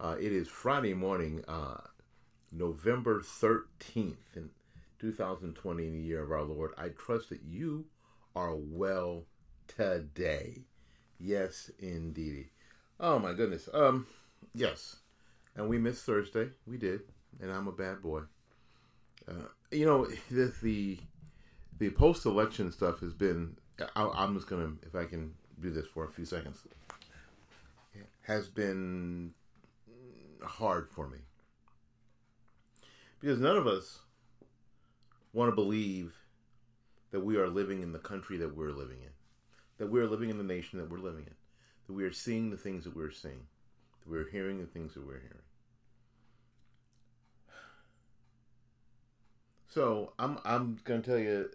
Uh, it is Friday morning, uh, November 13th in 2020 in the year of our Lord. I trust that you are well today. Yes, indeed. Oh my goodness. Um, yes. And we missed Thursday. We did. And I'm a bad boy. Uh, you know, the the, the post election stuff has been. I, I'm just gonna, if I can do this for a few seconds, has been hard for me because none of us want to believe that we are living in the country that we're living in, that we're living in the nation that we're living in, that we are seeing the things that we're seeing, that we're hearing the things that we're hearing. So I'm I'm gonna tell you.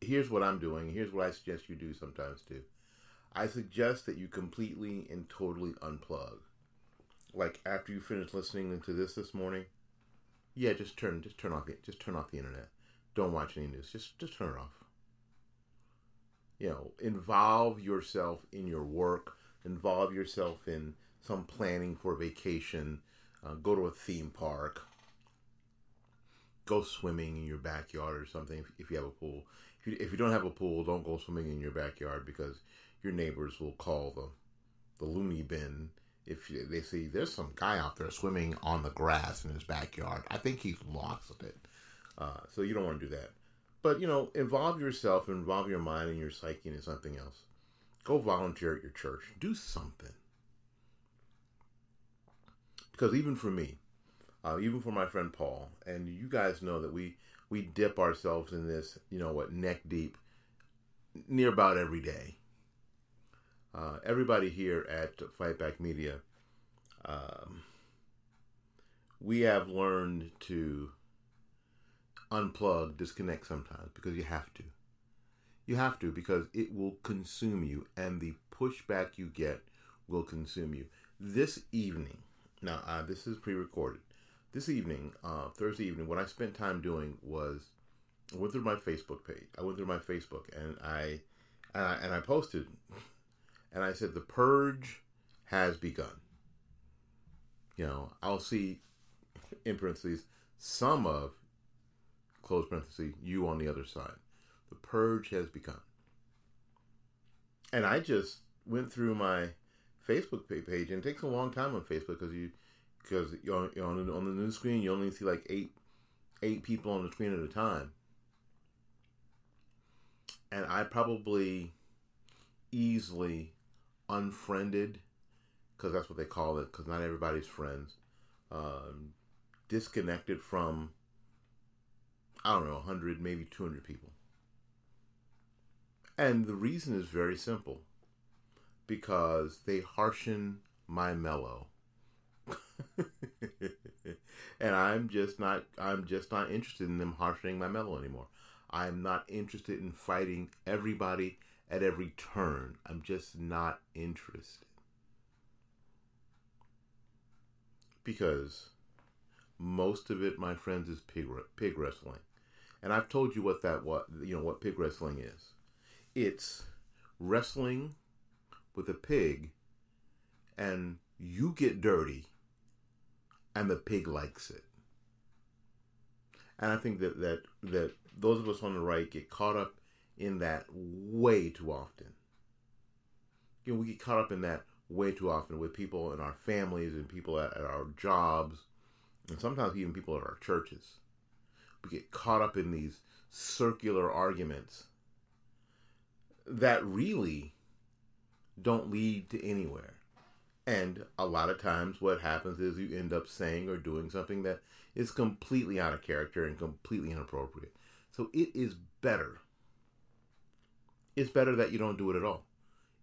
Here's what I'm doing. Here's what I suggest you do sometimes too. I suggest that you completely and totally unplug. Like after you finish listening to this this morning, yeah, just turn just turn off just turn off the internet. Don't watch any news. Just just turn it off. You know, involve yourself in your work. Involve yourself in some planning for vacation. Uh, go to a theme park go swimming in your backyard or something if, if you have a pool. If you, if you don't have a pool, don't go swimming in your backyard because your neighbors will call the the loony bin if they see there's some guy out there swimming on the grass in his backyard. I think he's lost it. Uh, so you don't want to do that. But you know, involve yourself, involve your mind and your psyche in something else. Go volunteer at your church. Do something. Because even for me, uh, even for my friend Paul. And you guys know that we we dip ourselves in this, you know what, neck deep, near about every day. Uh, everybody here at Fight Back Media, um, we have learned to unplug, disconnect sometimes because you have to. You have to because it will consume you, and the pushback you get will consume you. This evening, now uh, this is pre-recorded this evening, uh, Thursday evening, what I spent time doing was I went through my Facebook page. I went through my Facebook and I and I, and I posted and I said the purge has begun. You know, I'll see in parentheses some of close parentheses you on the other side. The purge has begun. And I just went through my Facebook page and it takes a long time on Facebook because you because on, on the news screen, you only see like eight eight people on the screen at a time, and I probably easily unfriended because that's what they call it because not everybody's friends um, disconnected from i don't know 100 maybe 200 people and the reason is very simple because they harshen my mellow and I'm just not I'm just not interested in them harshening my mellow anymore. I'm not interested in fighting everybody at every turn. I'm just not interested. Because most of it, my friends, is pig pig wrestling. And I've told you what that what you know what pig wrestling is. It's wrestling with a pig and you get dirty and the pig likes it. And I think that that that those of us on the right get caught up in that way too often. You know, we get caught up in that way too often with people in our families and people at, at our jobs, and sometimes even people at our churches. We get caught up in these circular arguments that really don't lead to anywhere. And a lot of times, what happens is you end up saying or doing something that is completely out of character and completely inappropriate. So it is better, it's better that you don't do it at all.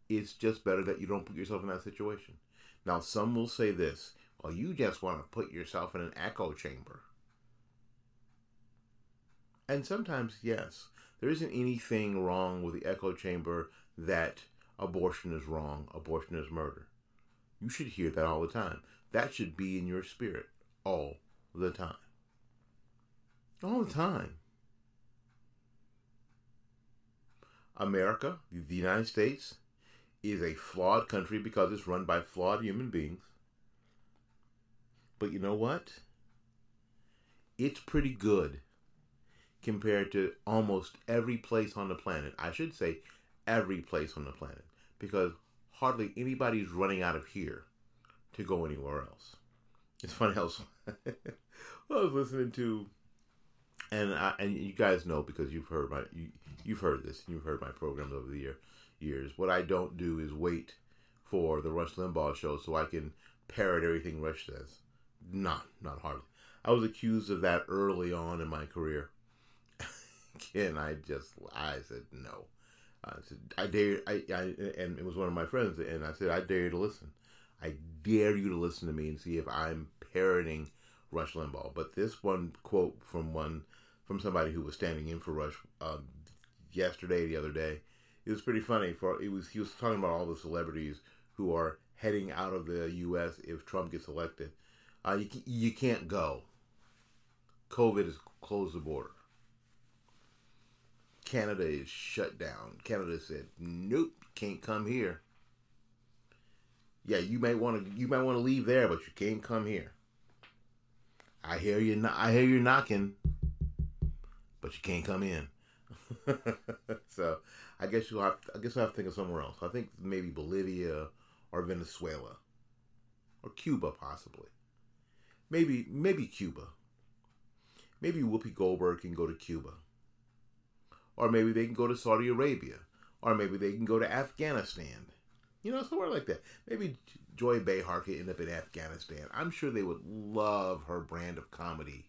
It's just better that you don't put yourself in that situation. Now, some will say this well, you just want to put yourself in an echo chamber. And sometimes, yes, there isn't anything wrong with the echo chamber that abortion is wrong, abortion is murder. You should hear that all the time. That should be in your spirit all the time. All the time. America, the United States, is a flawed country because it's run by flawed human beings. But you know what? It's pretty good compared to almost every place on the planet. I should say every place on the planet because hardly anybody's running out of here to go anywhere else. It's funny how I was listening to, and I, and you guys know because you've heard my you, you've heard this and you've heard my programs over the year years. What I don't do is wait for the Rush Limbaugh show so I can parrot everything Rush says. Not not hardly. I was accused of that early on in my career. and I just I said no. I said I dare I, I and it was one of my friends and I said I dare you to listen. I dare you to listen to me and see if I'm parroting Rush Limbaugh. But this one quote from one from somebody who was standing in for Rush um, yesterday, the other day, it was pretty funny. For it was he was talking about all the celebrities who are heading out of the U.S. if Trump gets elected. Uh, you you can't go. COVID has closed the border. Canada is shut down. Canada said, "Nope, can't come here." Yeah, you may want to you might want to leave there, but you can't come here. I hear you. I hear you knocking, but you can't come in. so I guess you have. I guess I have to think of somewhere else. I think maybe Bolivia or Venezuela or Cuba, possibly. Maybe maybe Cuba. Maybe Whoopi Goldberg can go to Cuba, or maybe they can go to Saudi Arabia, or maybe they can go to Afghanistan. You know, somewhere like that. Maybe Joy Behar could end up in Afghanistan. I'm sure they would love her brand of comedy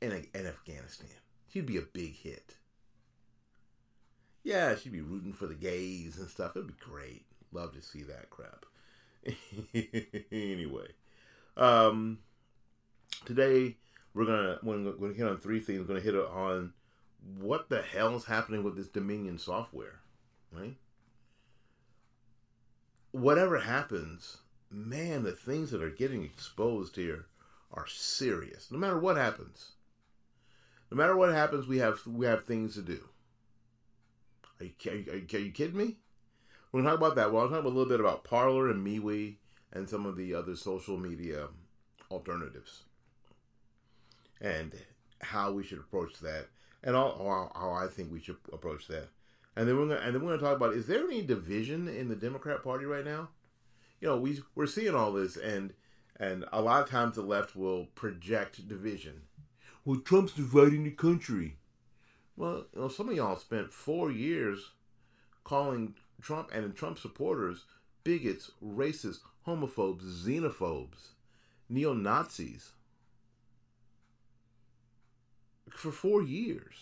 in, in Afghanistan. She'd be a big hit. Yeah, she'd be rooting for the gays and stuff. It'd be great. Love to see that crap. anyway, um, today we're gonna we're gonna hit on three things. We're gonna hit on what the hell's happening with this Dominion software, right? Whatever happens, man, the things that are getting exposed here are serious. No matter what happens, no matter what happens, we have we have things to do. Are you, are you, kidding me? We're gonna talk about that. Well, I'll talk a little bit about Parler and MeWe and some of the other social media alternatives and how we should approach that, and all, how I think we should approach that. And then we're gonna and then we're gonna talk about is there any division in the Democrat Party right now? You know, we we're seeing all this, and and a lot of times the left will project division. Well, Trump's dividing the country. Well, you know, some of y'all spent four years calling Trump and Trump supporters bigots, racists, homophobes, xenophobes, neo Nazis for four years.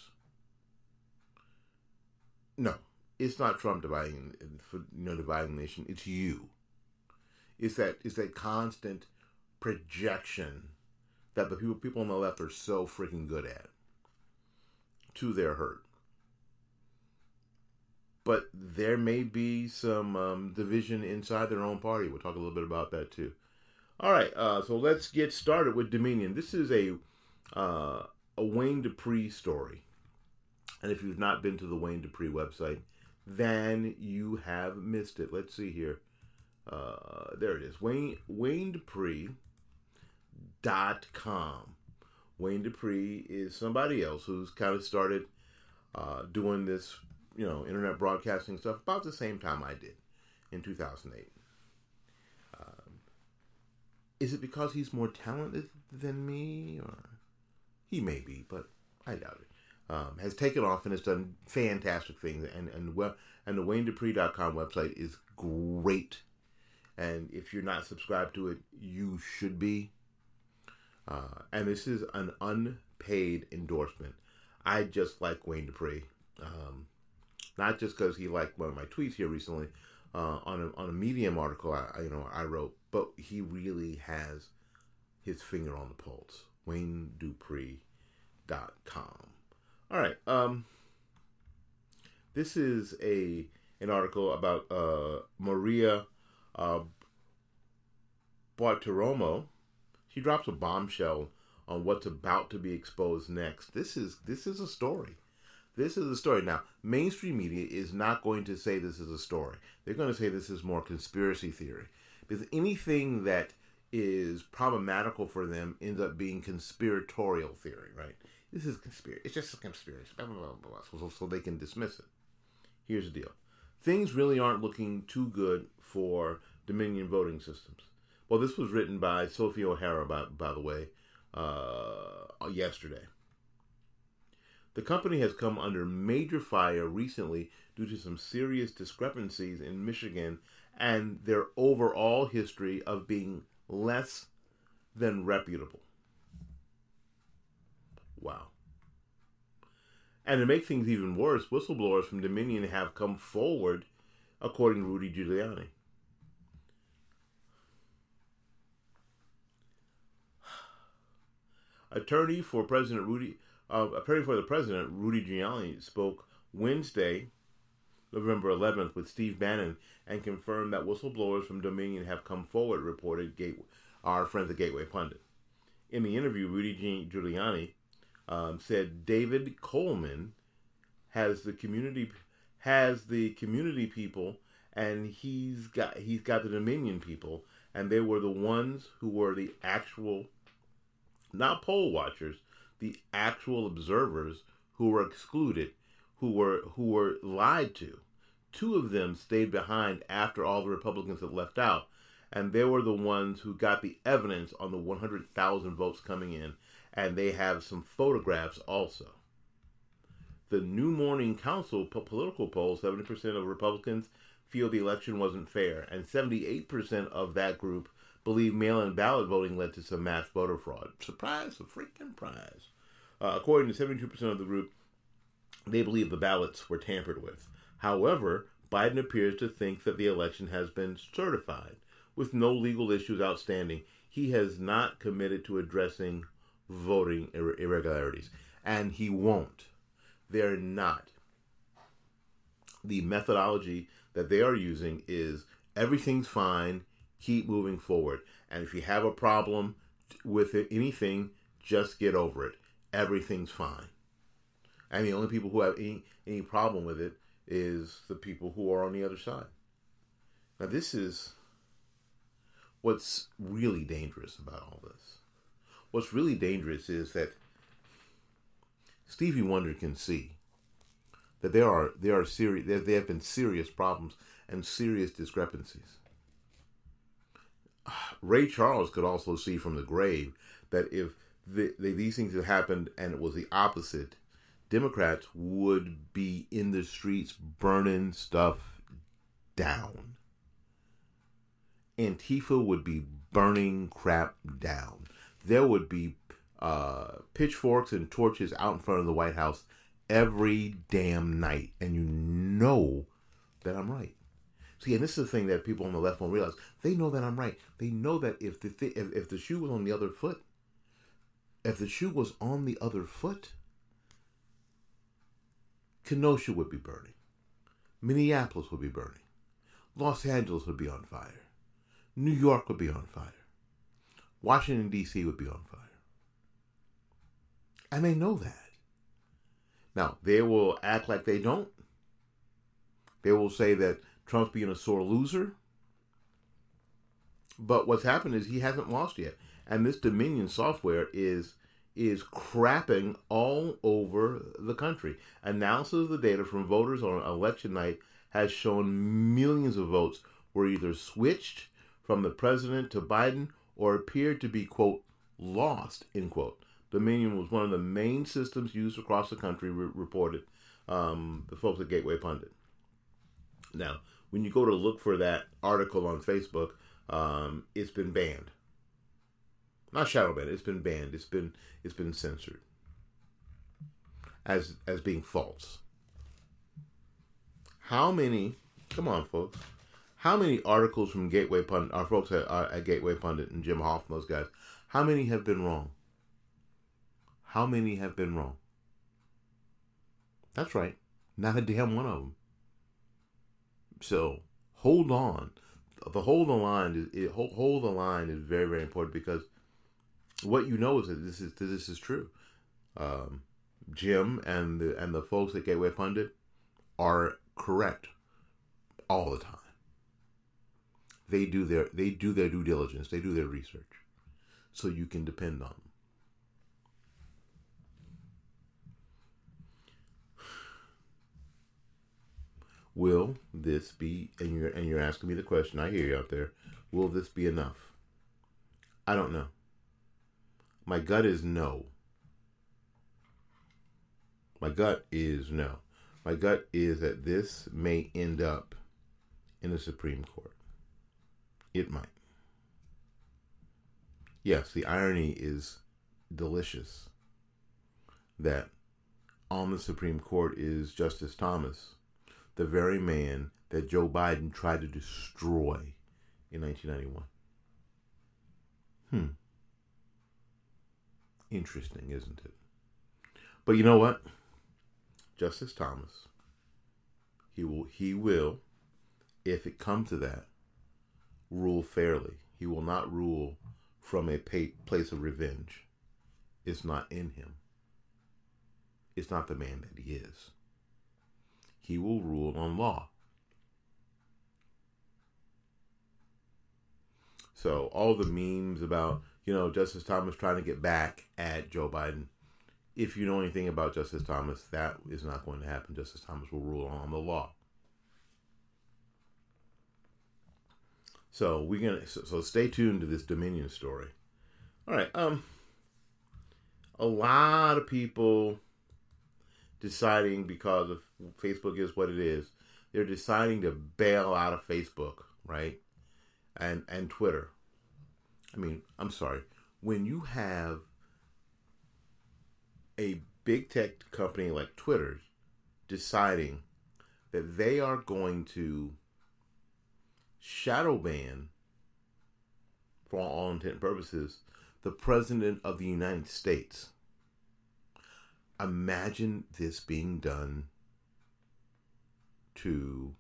No, it's not Trump dividing, you know, dividing the nation. It's you. It's that it's that constant projection that the people people on the left are so freaking good at to their hurt. But there may be some um, division inside their own party. We'll talk a little bit about that too. All right, uh, so let's get started with Dominion. This is a uh, a Wayne Dupree story, and if you've not been to the Wayne Dupree website, then you have missed it. Let's see here. Uh, there it is. Wayne Wayne Dupree dot com. Wayne Dupree is somebody else who's kind of started uh, doing this, you know, internet broadcasting stuff about the same time I did in 2008. Um, is it because he's more talented than me, or he may be, but I doubt it. Um, has taken off and has done fantastic things, and and well, and the WayneDupree.com website is great. And if you're not subscribed to it, you should be. Uh, and this is an unpaid endorsement. I just like Wayne Dupree. Um, not just because he liked one of my tweets here recently uh, on a on a Medium article I you know I wrote, but he really has his finger on the pulse. WayneDupree.com. All right. Um, this is a an article about uh, Maria uh, Bartiromo. She drops a bombshell on what's about to be exposed next. This is this is a story. This is a story. Now, mainstream media is not going to say this is a story. They're going to say this is more conspiracy theory. Because anything that is problematical for them ends up being conspiratorial theory, right? This is conspiracy. It's just a conspiracy. Blah, blah, blah, so, so they can dismiss it. Here's the deal. Things really aren't looking too good for Dominion voting systems. Well, this was written by Sophie O'Hara, by, by the way, uh, yesterday. The company has come under major fire recently due to some serious discrepancies in Michigan and their overall history of being less than reputable. Wow. And to make things even worse, whistleblowers from Dominion have come forward, according to Rudy Giuliani. Attorney for President Rudy, uh, attorney for the president, Rudy Giuliani, spoke Wednesday, November 11th, with Steve Bannon and confirmed that whistleblowers from Dominion have come forward, reported Gate- our friends at Gateway Pundit. In the interview, Rudy Giuliani um, said David Coleman has the community has the community people, and he's got he's got the Dominion people, and they were the ones who were the actual, not poll watchers, the actual observers who were excluded, who were who were lied to. Two of them stayed behind after all the Republicans had left out, and they were the ones who got the evidence on the 100,000 votes coming in, and they have some photographs also. The New Morning Consult Politico poll 70% of Republicans feel the election wasn't fair, and 78% of that group believe mail in ballot voting led to some mass voter fraud. Surprise, a freaking prize. Uh, according to 72% of the group, they believe the ballots were tampered with. However, Biden appears to think that the election has been certified with no legal issues outstanding. He has not committed to addressing voting ir- irregularities, and he won't. They're not. The methodology that they are using is everything's fine, keep moving forward. And if you have a problem with it, anything, just get over it. Everything's fine. And the only people who have any, any problem with it is the people who are on the other side. Now, this is what's really dangerous about all this. What's really dangerous is that Stevie Wonder can see that there are there are serious there, there have been serious problems and serious discrepancies. Ray Charles could also see from the grave that if the, the, these things had happened and it was the opposite, Democrats would be in the streets burning stuff down. Antifa would be burning crap down. There would be uh, pitchforks and torches out in front of the White House every damn night. And you know that I'm right. See, and this is the thing that people on the left won't realize. They know that I'm right. They know that if the th- if, if the shoe was on the other foot, if the shoe was on the other foot, Kenosha would be burning. Minneapolis would be burning. Los Angeles would be on fire. New York would be on fire. Washington, D.C. would be on fire. And they know that. Now, they will act like they don't. They will say that Trump's being a sore loser. But what's happened is he hasn't lost yet. And this Dominion software is is crapping all over the country. Analysis of the data from voters on election night has shown millions of votes were either switched from the president to Biden or appeared to be, quote, lost, end quote. Dominion was one of the main systems used across the country, re- reported um, the folks at Gateway Pundit. Now, when you go to look for that article on Facebook, um, it's been banned. Not shadow banned. It's been banned. It's been it's been censored as as being false. How many? Come on, folks. How many articles from Gateway Pundit, our folks at, uh, at Gateway Pundit and Jim Hoft those guys, how many have been wrong? How many have been wrong? That's right. Not a damn one of them. So hold on. The hold the line is it, hold, hold the line is very very important because what you know is that this is that this is true. Um, Jim and the and the folks at Gateway Pundit are correct all the time. They do their they do their due diligence. They do their research, so you can depend on them. Will this be and you're and you're asking me the question, I hear you out there. Will this be enough? I don't know. My gut is no. My gut is no. My gut is that this may end up in the Supreme Court. It might. Yes, the irony is delicious that on the Supreme Court is Justice Thomas, the very man that Joe Biden tried to destroy in 1991. Hmm. Interesting, isn't it? But you know what? Justice Thomas, he will he will, if it comes to that, rule fairly. He will not rule from a place of revenge. It's not in him. It's not the man that he is. He will rule on law. So all the memes about, you know, Justice Thomas trying to get back at Joe Biden, if you know anything about Justice Thomas, that is not going to happen. Justice Thomas will rule on the law. So we're gonna so, so stay tuned to this Dominion story. All right. Um, a lot of people deciding because of Facebook is what it is. They're deciding to bail out of Facebook, right? And and Twitter. I mean, I'm sorry. When you have a big tech company like Twitter's deciding that they are going to shadow ban, for all intent and purposes, the President of the United States. Imagine this being done to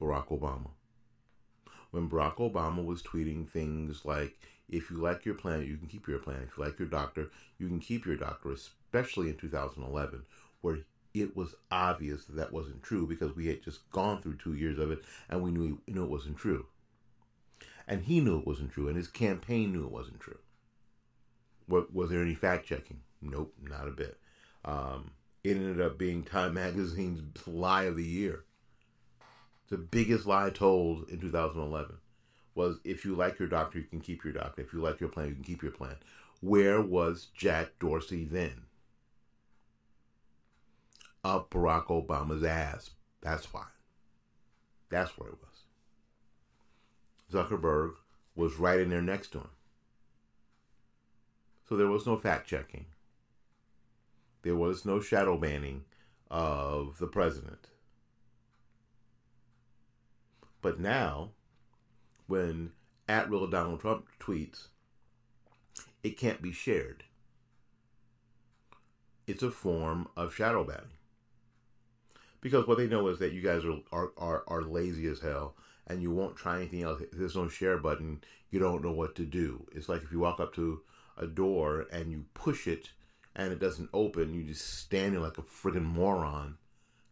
Barack Obama. When Barack Obama was tweeting things like, if you like your plan, you can keep your plan. If you like your doctor, you can keep your doctor, especially in 2011, where it was obvious that that wasn't true because we had just gone through two years of it and we knew, knew it wasn't true. And he knew it wasn't true, and his campaign knew it wasn't true. What, was there any fact checking? Nope, not a bit. Um, it ended up being Time Magazine's lie of the year. The biggest lie told in 2011 was if you like your doctor, you can keep your doctor. If you like your plan, you can keep your plan. Where was Jack Dorsey then? Up Barack Obama's ass. That's why. That's where it was. Zuckerberg was right in there next to him. So there was no fact checking. There was no shadow banning of the president. But now, when at real Donald Trump tweets, it can't be shared. It's a form of shadow banning. Because what they know is that you guys are, are, are, are lazy as hell and you won't try anything else. If there's no share button, you don't know what to do. It's like if you walk up to a door and you push it and it doesn't open, you just stand there like a friggin' moron,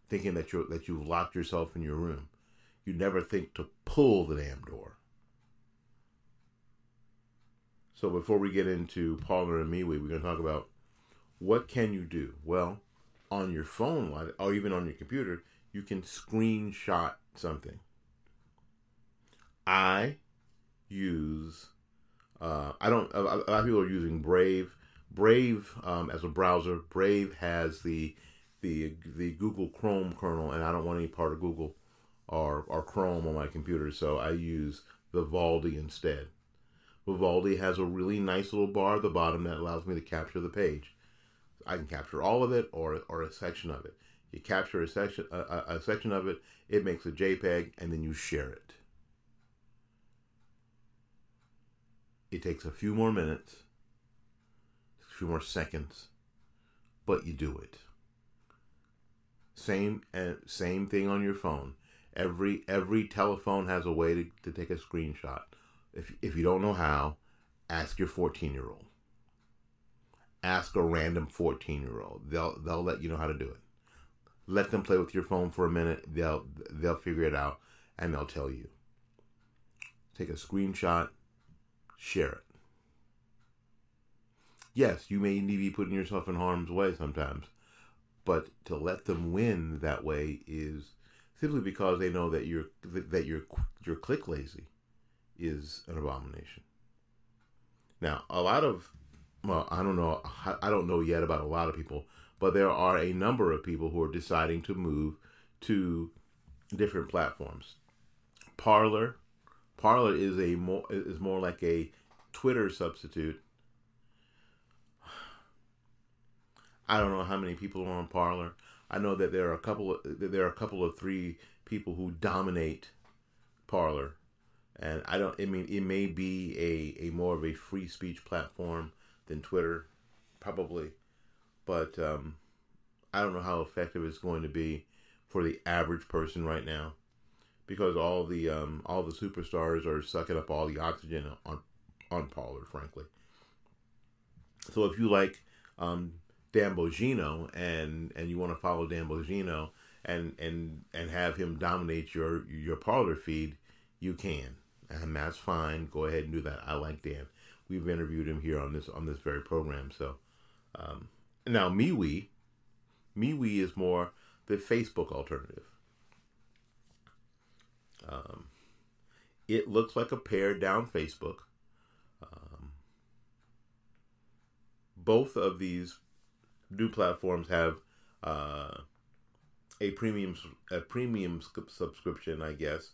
thinking that you that you've locked yourself in your room. You never think to pull the damn door. So before we get into Parler and MeWe, we're to talk about what can you do. Well, on your phone or even on your computer, you can screenshot something. I use. Uh, I don't. A lot of people are using Brave. Brave um, as a browser. Brave has the the the Google Chrome kernel, and I don't want any part of Google or or Chrome on my computer, so I use Vivaldi instead. Vivaldi has a really nice little bar at the bottom that allows me to capture the page. I can capture all of it or or a section of it. You capture a section, a, a, a section of it. It makes a JPEG, and then you share it. It takes a few more minutes, a few more seconds, but you do it. Same and same thing on your phone. Every every telephone has a way to, to take a screenshot. If if you don't know how, ask your 14 year old. Ask a random 14 year old. They'll they'll let you know how to do it. Let them play with your phone for a minute. They'll they'll figure it out and they'll tell you. Take a screenshot, share it. Yes, you may need to be putting yourself in harm's way sometimes, but to let them win that way is simply because they know that you're that you're you're click lazy is an abomination. Now, a lot of well, I don't know, I don't know yet about a lot of people, but there are a number of people who are deciding to move to different platforms. Parler, Parler is a more is more like a Twitter substitute. I don't know how many people are on Parler. I know that there are a couple of there are a couple of three people who dominate Parler, and I don't. I mean, it may be a a more of a free speech platform than Twitter, probably, but um, I don't know how effective it's going to be for the average person right now, because all the um, all the superstars are sucking up all the oxygen on on Parler, frankly. So if you like um, Dan Bongino and and you want to follow Dan Bongino and and and have him dominate your your Parler feed, you can, and that's fine. Go ahead and do that. I like Dan. We've interviewed him here on this on this very program. So um, now MeWe, MeWe is more the Facebook alternative. Um, it looks like a pared down Facebook. Um, both of these new platforms have uh, a premium a premium subscription, I guess.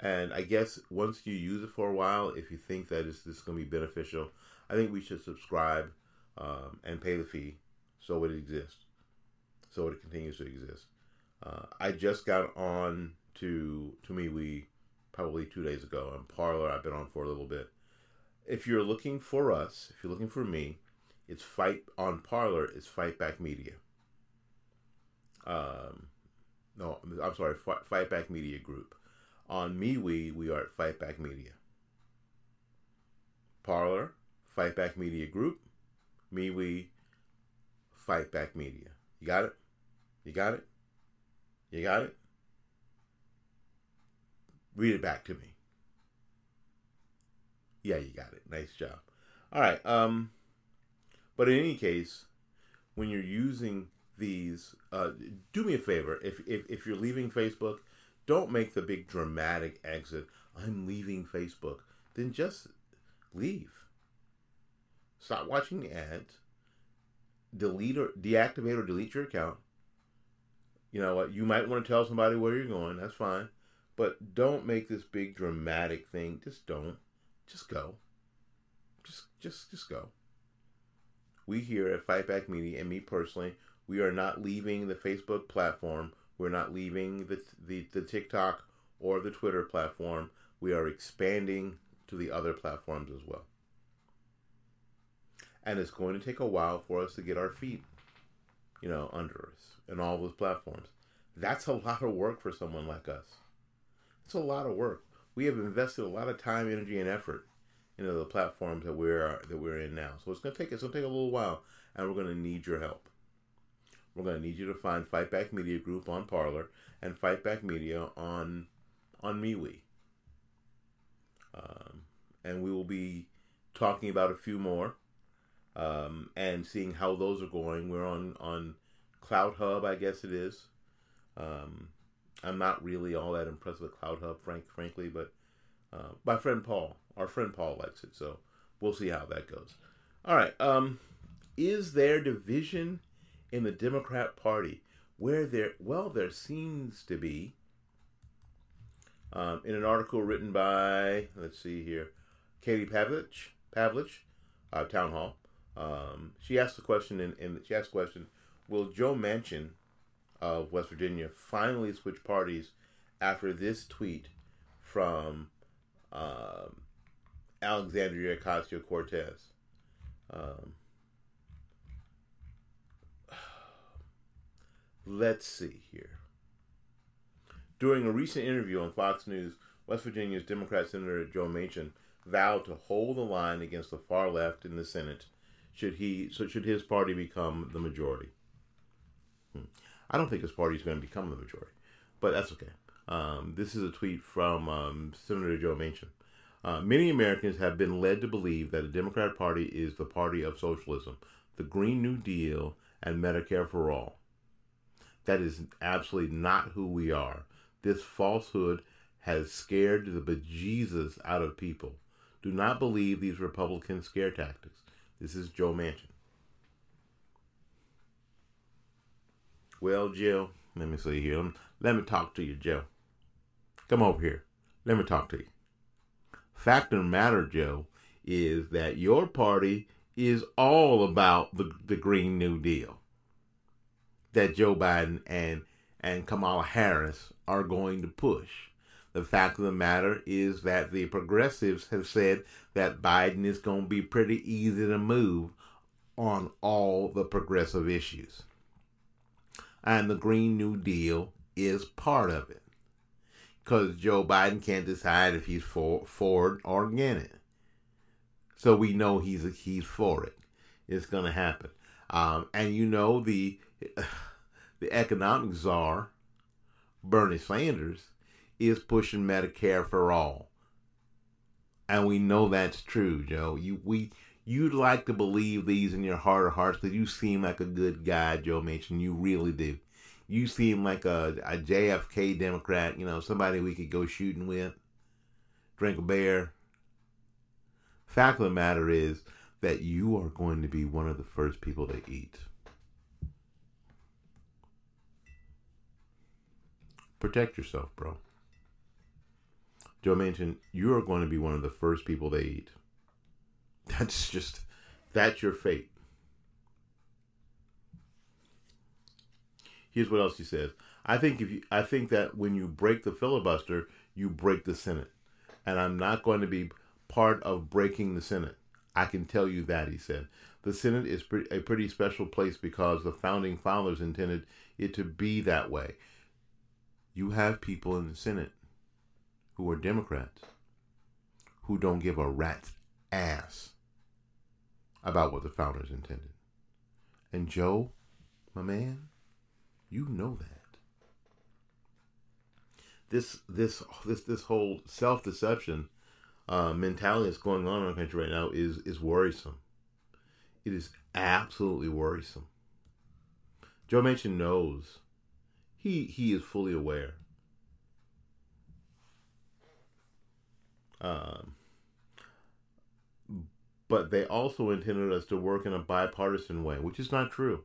And I guess once you use it for a while, if you think that it's this going to be beneficial, I think we should subscribe um, and pay the fee so it exists, so it continues to exist. Uh, I just got on to to MeWe probably two days ago, and Parler. I've been on for a little bit. If you're looking for us, if you're looking for me, it's fight on Parler. It's Fight Back Media. Um, no, I'm sorry, Fight Back Media Group. On MeWe, we are at Fight Back Media. Parler, Fight Back Media Group. MeWe, Fight Back Media. You got it? You got it? You got it? Read it back to me. Yeah, you got it. Nice job. All right. Um, but in any case, when you're using these, uh, do me a favor. If, if if you're leaving Facebook, don't make the big dramatic exit. I'm leaving Facebook. Then just leave. Stop watching ads. Delete or deactivate or delete your account. You know what? You might want to tell somebody where you're going. That's fine. But don't make this big dramatic thing. Just don't. Just go. Just just just go. We here at Fight Back Media and me personally, we are not leaving the Facebook platform. We're not leaving the, the, the TikTok or the Twitter platform. We are expanding to the other platforms as well. And it's going to take a while for us to get our feet, you know, under us and all those platforms. That's a lot of work for someone like us. It's a lot of work. We have invested a lot of time, energy, and effort into the platforms that we're that we're in now. So it's gonna take it's gonna take a little while, and we're gonna need your help. We're gonna need you to find Fight Back Media Group on Parler and Fight Back Media on on MeWe. Um, and we will be talking about a few more um, and seeing how those are going. We're on on CloutHub, I guess it is. Um, I'm not really all that impressed with CloutHub, frank, frankly, but uh, my friend Paul, our friend Paul likes it, so we'll see how that goes. All right. Um, is there division in the Democrat Party? Where there, well, there seems to be. Um, in an article written by, let's see here, Katie Pavlich, Pavlich, uh, Townhall. Um, she asked the question, and she asked the question, will Joe Manchin of West Virginia finally switch parties after this tweet from um, Alexandria Ocasio Cortez. Um, let's see here. During a recent interview on Fox News, West Virginia's Democrat Senator Joe Manchin vowed to hold the line against the far left in the Senate should he so should his party become the majority. Hmm. I don't think his party is going to become the majority, but that's okay. Um, this is a tweet from um, Senator Joe Manchin. Uh, many Americans have been led to believe that the Democratic Party is the party of socialism, the Green New Deal, and Medicare for all. That is absolutely not who we are. This falsehood has scared the bejesus out of people. Do not believe these Republican scare tactics. This is Joe Manchin. Well, Joe, let me see here. Let me talk to you, Joe. Come over here. Let me talk to you. Fact of the matter, Joe, is that your party is all about the, the Green New Deal that Joe Biden and and Kamala Harris are going to push. The fact of the matter is that the progressives have said that Biden is going to be pretty easy to move on all the progressive issues. And the Green New Deal is part of it. Because Joe Biden can't decide if he's for, for it or against it. So we know he's he's for it. It's going to happen. Um, and you know the the economic czar, Bernie Sanders, is pushing Medicare for all. And we know that's true, Joe. You we you'd like to believe these in your heart of hearts because you seem like a good guy, Joe Manchin. You really do. You seem like a, a JFK Democrat, you know, somebody we could go shooting with, drink a beer. Fact of the matter is that you are going to be one of the first people to eat. protect yourself, bro. Joe Manchin, you are going to be one of the first people they eat. That's just, that's your fate. Here's what else he says. I think if you, I think that when you break the filibuster, you break the Senate, and I'm not going to be part of breaking the Senate. I can tell you that he said. The Senate is a pretty special place because the founding fathers intended it to be that way you have people in the Senate who are Democrats who don't give a rat's ass about what the founders intended. And Joe, my man, you know that. This this this this whole self deception uh, mentality that's going on in our country right now is is worrisome. It is absolutely worrisome. Joe Manchin knows he he is fully aware. Um, but they also intended us to work in a bipartisan way, which is not true,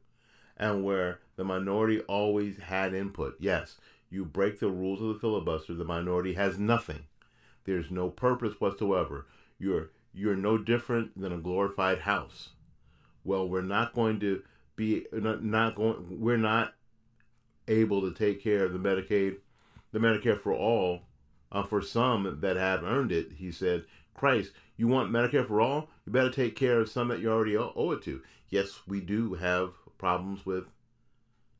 and where the minority always had input. Yes, you break the rules of the filibuster, the minority has nothing. There's no purpose whatsoever. You're you're no different than a glorified house. Well, we're not going to be not, going. We're not able to take care of the Medicaid, the Medicare for all, uh, for some that have earned it. He said, Christ, you want Medicare for all? You better take care of some that you already owe it to. Yes, we do have problems with,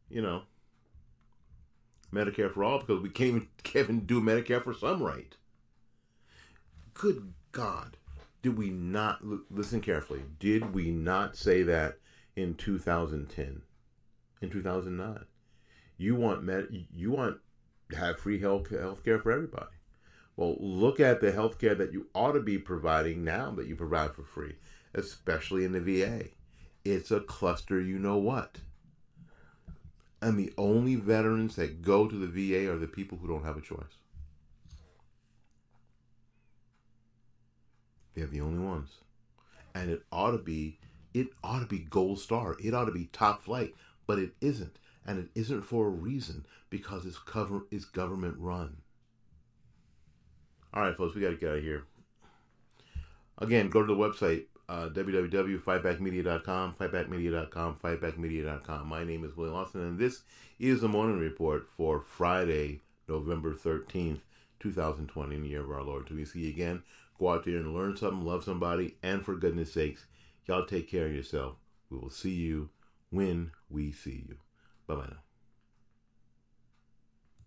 you know, Medicare for all because we can't even, do Medicare for some right. Good God. Did we not, listen carefully, did we not say that in 2010, in 2009? You want med, you want to have free health health care for everybody. Well, look at the health care that you ought to be providing now that you provide for free, especially in the VA. It's a cluster, you know what. And the only veterans that go to the VA are the people who don't have a choice. They're the only ones. And it ought to be it ought to be gold star. It ought to be top flight, but it isn't and it isn't for a reason because it's cover is government run. All right, folks, we got to get out of here. Again, go to the website uh, www.fightbackmedia.com, fightbackmedia.com, fightbackmedia.com. My name is William Austin, and this is the morning report for Friday, November 13th, 2020, in the year of our Lord. Till we see you again, go out there and learn something, love somebody, and for goodness sakes, y'all take care of yourself. We will see you when we see you. Bye bye now.